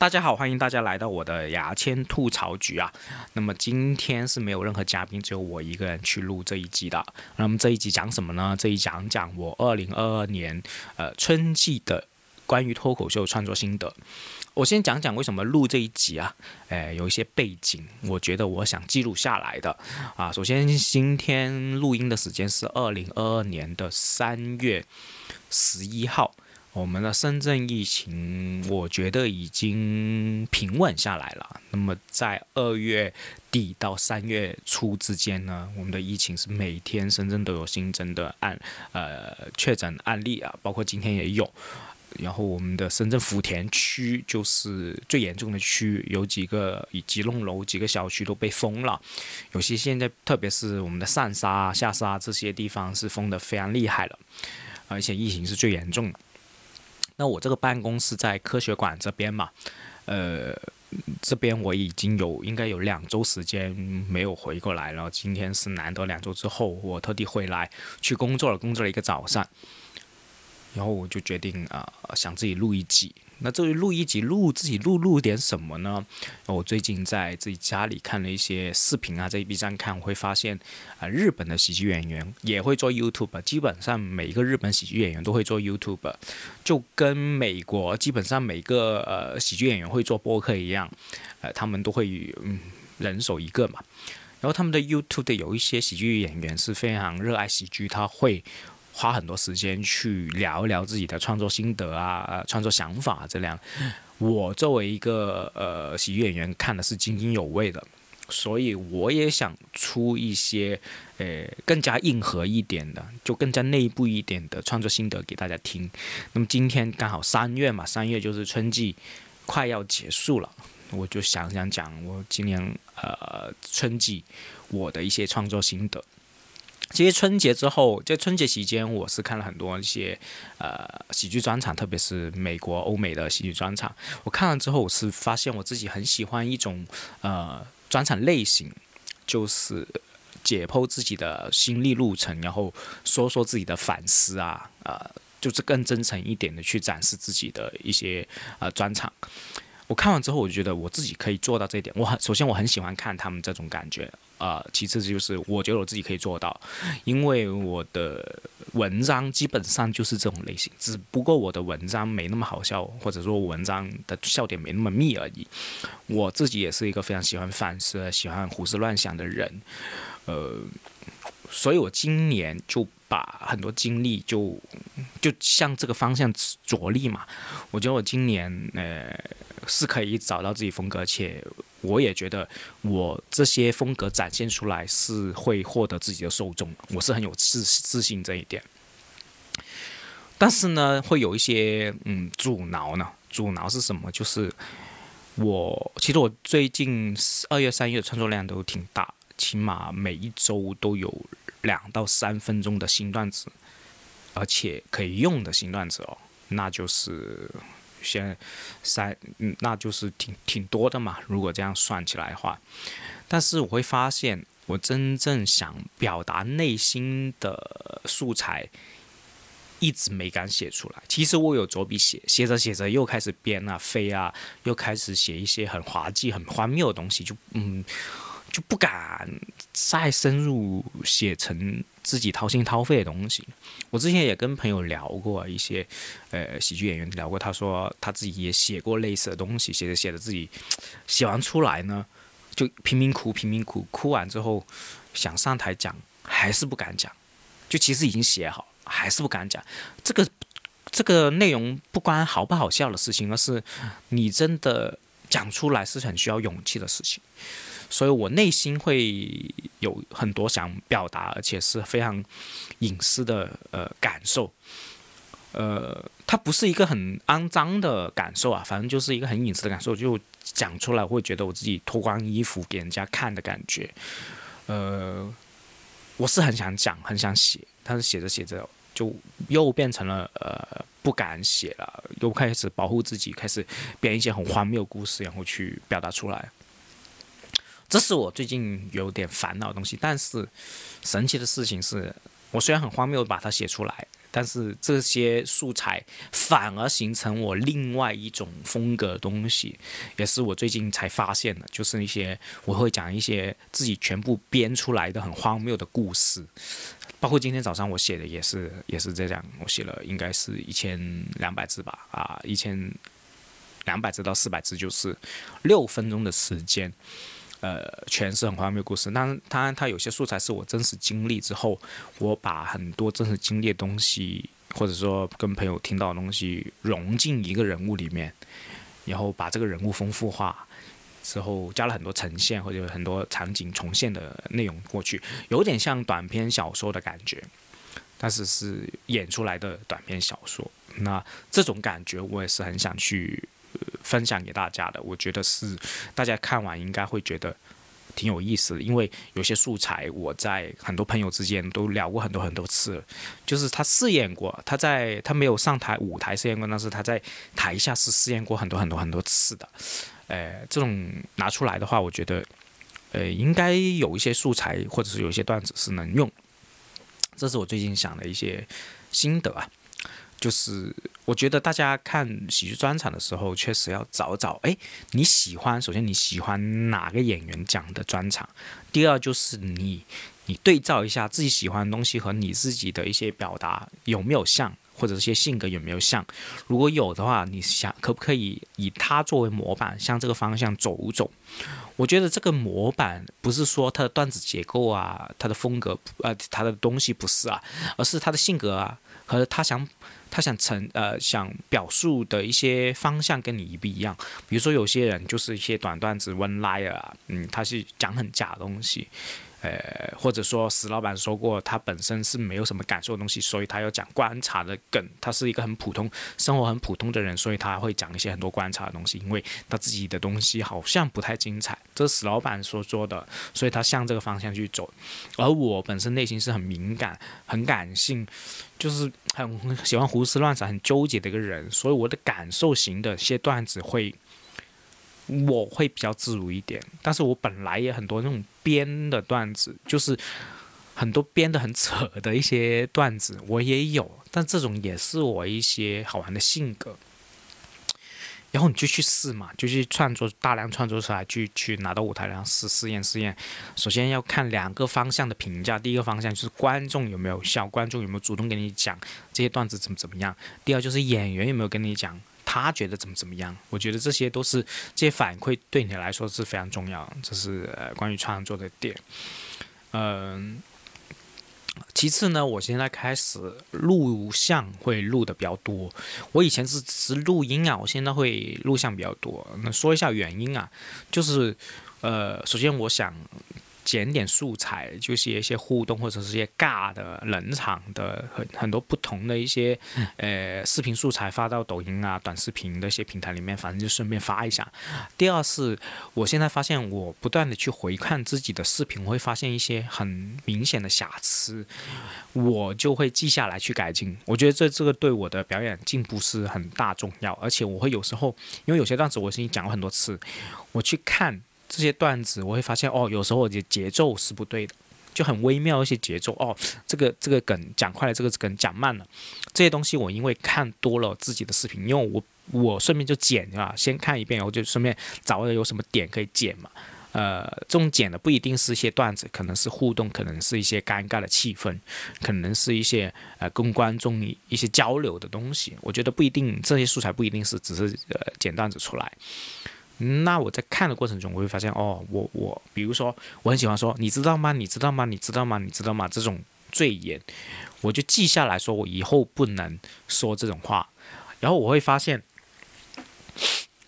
大家好，欢迎大家来到我的牙签吐槽局啊。那么今天是没有任何嘉宾，只有我一个人去录这一集的。那么这一集讲什么呢？这一讲讲我二零二二年呃春季的关于脱口秀创作心得。我先讲讲为什么录这一集啊？诶，有一些背景，我觉得我想记录下来的啊。首先，今天录音的时间是二零二二年的三月十一号。我们的深圳疫情，我觉得已经平稳下来了。那么在二月底到三月初之间呢，我们的疫情是每天深圳都有新增的案，呃，确诊案例啊，包括今天也有。然后我们的深圳福田区就是最严重的区，有几个几栋楼、几个小区都被封了。有些现在，特别是我们的上沙、下沙这些地方是封的非常厉害了，而且疫情是最严重的。那我这个办公室在科学馆这边嘛，呃，这边我已经有应该有两周时间没有回过来了。今天是难得两周之后，我特地回来去工作了，工作了一个早上。然后我就决定啊，想自己录一集。那至于录一集，录自己录录点什么呢？我最近在自己家里看了一些视频啊，在 B 站看，我会发现啊，日本的喜剧演员也会做 YouTube。基本上每一个日本喜剧演员都会做 YouTube，就跟美国基本上每个呃喜剧演员会做播客一样，呃，他们都会嗯人手一个嘛。然后他们的 YouTube 的有一些喜剧演员是非常热爱喜剧，他会。花很多时间去聊一聊自己的创作心得啊，创作想法这样。我作为一个呃喜剧演员，看的是津津有味的，所以我也想出一些呃更加硬核一点的，就更加内部一点的创作心得给大家听。那么今天刚好三月嘛，三月就是春季快要结束了，我就想想讲我今年呃春季我的一些创作心得。其实春节之后，在春节期间，我是看了很多一些呃喜剧专场，特别是美国、欧美的喜剧专场。我看了之后，我是发现我自己很喜欢一种呃专场类型，就是解剖自己的心历路程，然后说说自己的反思啊，呃，就是更真诚一点的去展示自己的一些呃专场。我看完之后，我就觉得我自己可以做到这一点。我很首先我很喜欢看他们这种感觉。啊，其次就是我觉得我自己可以做到，因为我的文章基本上就是这种类型，只不过我的文章没那么好笑，或者说文章的笑点没那么密而已。我自己也是一个非常喜欢反思、喜欢胡思乱想的人，呃，所以我今年就把很多精力就就向这个方向着力嘛。我觉得我今年呃是可以找到自己风格，且。我也觉得我这些风格展现出来是会获得自己的受众，我是很有自自信这一点。但是呢，会有一些嗯阻挠呢，阻挠是什么？就是我其实我最近二月三月创作量都挺大，起码每一周都有两到三分钟的新段子，而且可以用的新段子哦，那就是。先三，嗯，那就是挺挺多的嘛。如果这样算起来的话，但是我会发现，我真正想表达内心的素材，一直没敢写出来。其实我有着笔写，写着写着又开始编啊飞啊，又开始写一些很滑稽、很荒谬的东西，就嗯。就不敢再深入写成自己掏心掏肺的东西。我之前也跟朋友聊过一些，呃，喜剧演员聊过，他说他自己也写过类似的东西，写着写着自己写完出来呢，就贫民窟贫民窟哭完之后想上台讲，还是不敢讲。就其实已经写好，还是不敢讲。这个这个内容不关好不好笑的事情，而是你真的讲出来是很需要勇气的事情。所以我内心会有很多想表达，而且是非常隐私的呃感受，呃，它不是一个很肮脏的感受啊，反正就是一个很隐私的感受，就讲出来会觉得我自己脱光衣服给人家看的感觉，呃，我是很想讲，很想写，但是写着写着就又变成了呃不敢写了，都开始保护自己，开始编一些很荒谬故事，然后去表达出来。这是我最近有点烦恼的东西，但是神奇的事情是，我虽然很荒谬把它写出来，但是这些素材反而形成我另外一种风格的东西，也是我最近才发现的，就是一些我会讲一些自己全部编出来的很荒谬的故事，包括今天早上我写的也是也是这样，我写了应该是一千两百字吧，啊，一千两百字到四百字，就是六分钟的时间。呃，全是很荒谬故事。但当然，它有些素材是我真实经历之后，我把很多真实经历的东西，或者说跟朋友听到的东西，融进一个人物里面，然后把这个人物丰富化，之后加了很多呈现或者很多场景重现的内容过去，有点像短篇小说的感觉，但是是演出来的短篇小说。那这种感觉，我也是很想去。分享给大家的，我觉得是大家看完应该会觉得挺有意思的，因为有些素材我在很多朋友之间都聊过很多很多次，就是他试验过，他在他没有上台舞台试验过，但是他在台下是试验过很多很多很多次的，呃，这种拿出来的话，我觉得呃应该有一些素材或者是有一些段子是能用，这是我最近想的一些心得啊。就是我觉得大家看喜剧专场的时候，确实要找找，哎，你喜欢，首先你喜欢哪个演员讲的专场，第二就是你，你对照一下自己喜欢的东西和你自己的一些表达有没有像，或者一些性格有没有像，如果有的话，你想可不可以以他作为模板，向这个方向走走？我觉得这个模板不是说他的段子结构啊，他的风格，呃，他的东西不是啊，而是他的性格啊。和他想，他想成呃想表述的一些方向跟你一不一样。比如说有些人就是一些短段子，one line 啊，嗯，他是讲很假的东西。呃，或者说史老板说过，他本身是没有什么感受的东西，所以他要讲观察的梗。他是一个很普通、生活很普通的人，所以他会讲一些很多观察的东西，因为他自己的东西好像不太精彩。这是史老板所说的，所以他向这个方向去走。而我本身内心是很敏感、很感性，就是很喜欢胡思乱想、很纠结的一个人，所以我的感受型的一些段子会。我会比较自如一点，但是我本来也很多那种编的段子，就是很多编的很扯的一些段子，我也有，但这种也是我一些好玩的性格。然后你就去试嘛，就去创作，大量创作出来，去去拿到舞台上试试验试验。首先要看两个方向的评价，第一个方向就是观众有没有笑，观众有没有主动跟你讲这些段子怎么怎么样；第二就是演员有没有跟你讲。他觉得怎么怎么样？我觉得这些都是这些反馈对你来说是非常重要。这是关于创作的点。嗯，其次呢，我现在开始录像会录的比较多。我以前是只录音啊，我现在会录像比较多。那说一下原因啊，就是呃，首先我想。剪点素材，就是一些互动或者是一些尬的冷场的很很多不同的一些呃视频素材发到抖音啊短视频的一些平台里面，反正就顺便发一下。第二是，我现在发现我不断的去回看自己的视频，我会发现一些很明显的瑕疵，我就会记下来去改进。我觉得这这个对我的表演进步是很大重要，而且我会有时候因为有些段子我已经讲过很多次，我去看。这些段子我会发现哦，有时候我的节奏是不对的，就很微妙一些节奏哦。这个这个梗讲快了，这个梗讲慢了。这些东西我因为看多了自己的视频，因为我我顺便就剪啊，先看一遍，然后就顺便找有什么点可以剪嘛。呃，这种剪的不一定是一些段子，可能是互动，可能是一些尴尬的气氛，可能是一些呃跟观众一些交流的东西。我觉得不一定这些素材不一定是只是呃剪段子出来。那我在看的过程中，我会发现，哦，我我，比如说，我很喜欢说，你知道吗？你知道吗？你知道吗？你知道吗？这种赘言，我就记下来说，我以后不能说这种话。然后我会发现，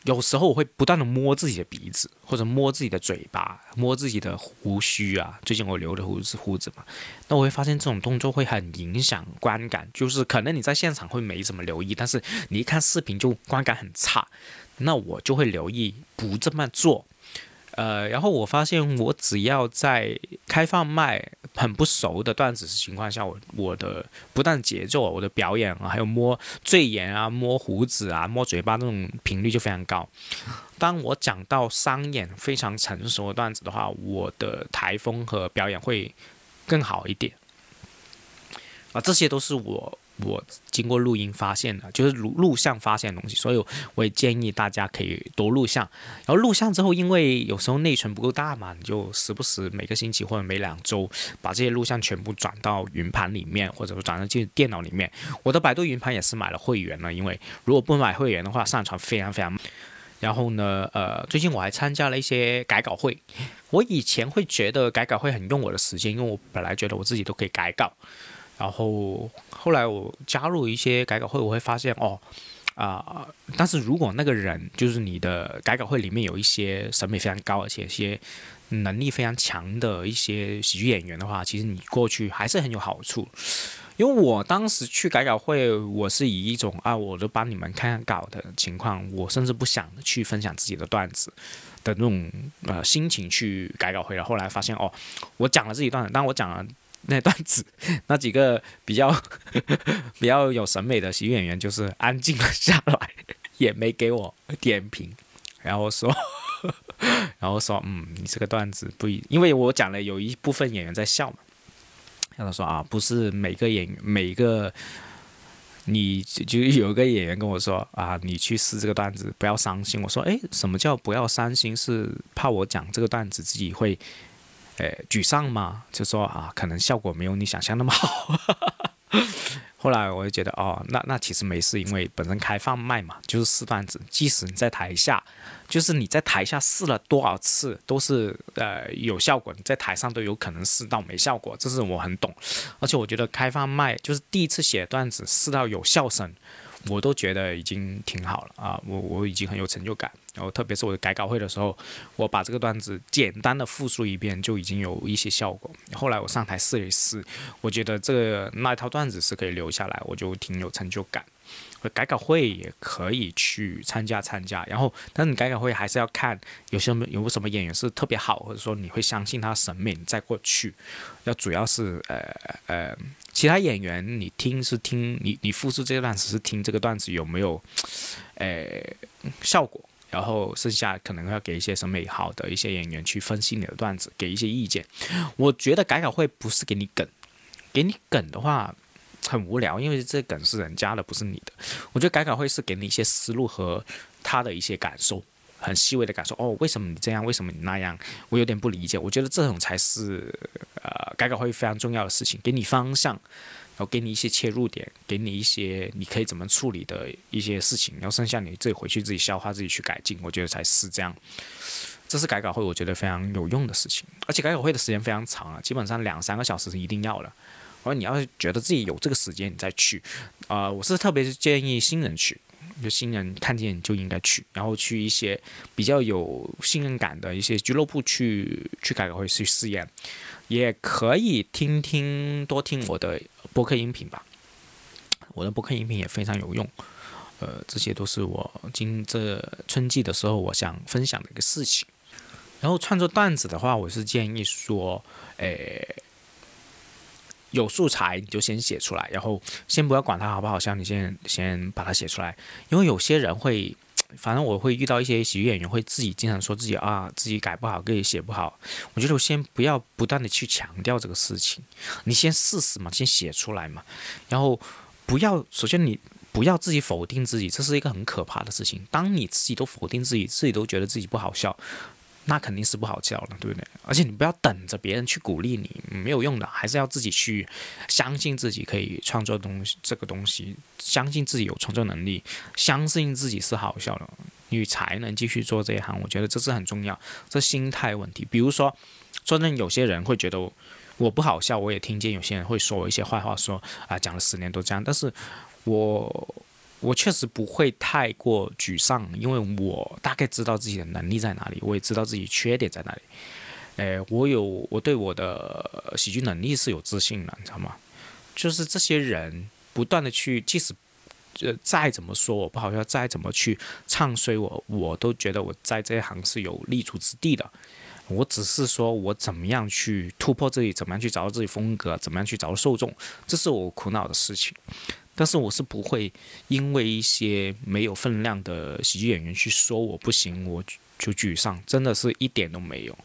有时候我会不断的摸自己的鼻子，或者摸自己的嘴巴，摸自己的胡须啊。最近我留的胡子胡子嘛，那我会发现这种动作会很影响观感，就是可能你在现场会没怎么留意，但是你一看视频就观感很差。那我就会留意不这么做，呃，然后我发现我只要在开放麦很不熟的段子情况下，我我的不但节奏，我的表演啊，还有摸醉眼啊、摸胡子啊、摸嘴巴那种频率就非常高。当我讲到商演非常成熟的段子的话，我的台风和表演会更好一点。啊，这些都是我我经过录音发现的，就是录录像发现的东西，所以我也建议大家可以多录像。然后录像之后，因为有时候内存不够大嘛，你就时不时每个星期或者每两周把这些录像全部转到云盘里面，或者说转到进电脑里面。我的百度云盘也是买了会员了，因为如果不买会员的话，上传非常非常慢。然后呢，呃，最近我还参加了一些改稿会。我以前会觉得改稿会很用我的时间，因为我本来觉得我自己都可以改稿。然后后来我加入一些改稿会，我会发现哦，啊，但是如果那个人就是你的改稿会里面有一些审美非常高，而且一些能力非常强的一些喜剧演员的话，其实你过去还是很有好处。因为我当时去改稿会，我是以一种啊，我都帮你们看看稿的情况，我甚至不想去分享自己的段子的那种呃心情去改稿会了。后来发现哦，我讲了自己段子，但我讲了。那段子，那几个比较 比较有审美的喜剧演员就是安静了下来，也没给我点评，然后说，然后说，嗯，你这个段子不一，因为我讲了有一部分演员在笑嘛，然后说啊，不是每个演员每个，你就有个演员跟我说啊，你去试这个段子不要伤心，我说，哎，什么叫不要伤心？是怕我讲这个段子自己会。呃，沮丧嘛，就说啊，可能效果没有你想象那么好。后来我就觉得，哦，那那其实没事，因为本身开放麦嘛，就是试段子，即使你在台下，就是你在台下试了多少次都是呃有效果，你在台上都有可能试到没效果，这是我很懂。而且我觉得开放麦就是第一次写段子试到有笑声。我都觉得已经挺好了啊，我我已经很有成就感。然后特别是我改稿会的时候，我把这个段子简单的复述一遍，就已经有一些效果。后来我上台试一试，我觉得这个那一套段子是可以留下来，我就挺有成就感。改稿会也可以去参加参加，然后，但是你改稿会还是要看有些有什么演员是特别好，或者说你会相信他审美，你再过去。要主要是呃呃，其他演员你听是听你你复述这段子是听这个段子有没有 呃效果，然后剩下可能要给一些审美好的一些演员去分析你的段子，给一些意见。我觉得改稿会不是给你梗，给你梗的话。很无聊，因为这梗是人家的，不是你的。我觉得改稿会是给你一些思路和他的一些感受，很细微的感受。哦，为什么你这样？为什么你那样？我有点不理解。我觉得这种才是呃改稿会非常重要的事情，给你方向，然后给你一些切入点，给你一些你可以怎么处理的一些事情，然后剩下你自己回去自己消化，自己去改进。我觉得才是这样。这是改稿会，我觉得非常有用的事情，而且改稿会的时间非常长啊，基本上两三个小时是一定要的。而你要是觉得自己有这个时间，你再去，啊，我是特别建议新人去，就新人看见就应该去，然后去一些比较有信任感的一些俱乐部去去改革会去试验，也可以听听多听我的播客音频吧，我的播客音频也非常有用，呃，这些都是我今这春季的时候我想分享的一个事情。然后创作段子的话，我是建议说，诶。有素材你就先写出来，然后先不要管它好不好笑，你先先把它写出来。因为有些人会，反正我会遇到一些喜剧演员会自己经常说自己啊自己改不好，自己写不好。我觉得我先不要不断的去强调这个事情，你先试试嘛，先写出来嘛。然后不要，首先你不要自己否定自己，这是一个很可怕的事情。当你自己都否定自己，自己都觉得自己不好笑。那肯定是不好笑了，对不对？而且你不要等着别人去鼓励你，没有用的，还是要自己去相信自己可以创作东西，这个东西，相信自己有创作能力，相信自己是好笑的，你才能继续做这一行。我觉得这是很重要，这心态问题。比如说，说真有些人会觉得我不好笑，我也听见有些人会说我一些坏话，说啊讲了十年都这样，但是我。我确实不会太过沮丧，因为我大概知道自己的能力在哪里，我也知道自己缺点在哪里。诶，我有我对我的喜剧能力是有自信的，你知道吗？就是这些人不断的去，即使呃再怎么说我不好笑，再怎么去唱衰我，我都觉得我在这一行是有立足之地的。我只是说我怎么样去突破自己，怎么样去找到自己风格，怎么样去找到受众，这是我苦恼的事情。但是我是不会因为一些没有分量的喜剧演员去说我不行，我就沮丧，真的是一点都没有。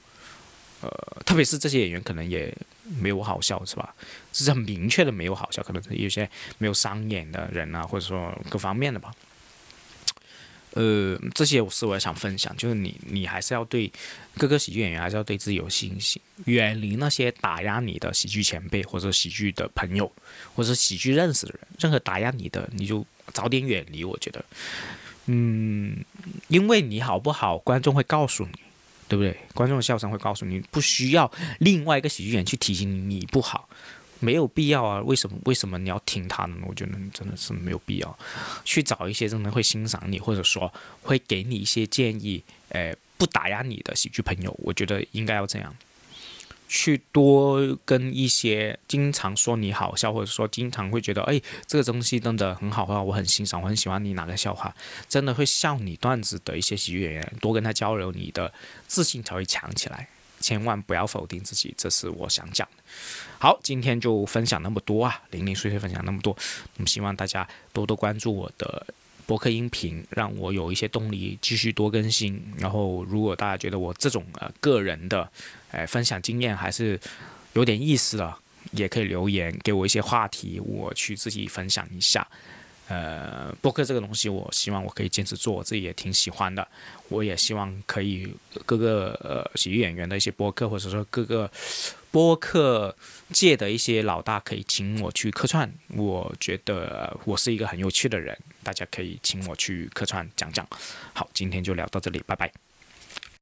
呃，特别是这些演员可能也没有好笑是吧？是很明确的没有好笑，可能有些没有商演的人啊，或者说各方面的吧。呃，这些我是我想分享，就是你你还是要对各个喜剧演员还是要对自己有信心，远离那些打压你的喜剧前辈或者喜剧的朋友，或者喜剧认识的人，任何打压你的你就早点远离。我觉得，嗯，因为你好不好，观众会告诉你。对不对？观众的笑声会告诉你，不需要另外一个喜剧演员去提醒你你不好，没有必要啊。为什么？为什么你要听他呢？我觉得真的是没有必要。去找一些真的会欣赏你，或者说会给你一些建议，诶，不打压你的喜剧朋友，我觉得应该要这样。去多跟一些经常说你好笑，或者说经常会觉得哎这个东西真的很好啊，我很欣赏，我很喜欢你哪个笑话，真的会笑你段子的一些喜剧演员，多跟他交流，你的自信才会强起来。千万不要否定自己，这是我想讲的。好，今天就分享那么多啊，零零碎碎分享那么多，那么希望大家多多关注我的。博客音频让我有一些动力继续多更新。然后，如果大家觉得我这种呃个人的，哎分享经验还是有点意思的，也可以留言给我一些话题，我去自己分享一下。呃，播客这个东西，我希望我可以坚持做，我自己也挺喜欢的。我也希望可以各个呃喜剧演员的一些播客，或者说各个播客界的一些老大，可以请我去客串。我觉得我是一个很有趣的人，大家可以请我去客串讲讲。好，今天就聊到这里，拜拜。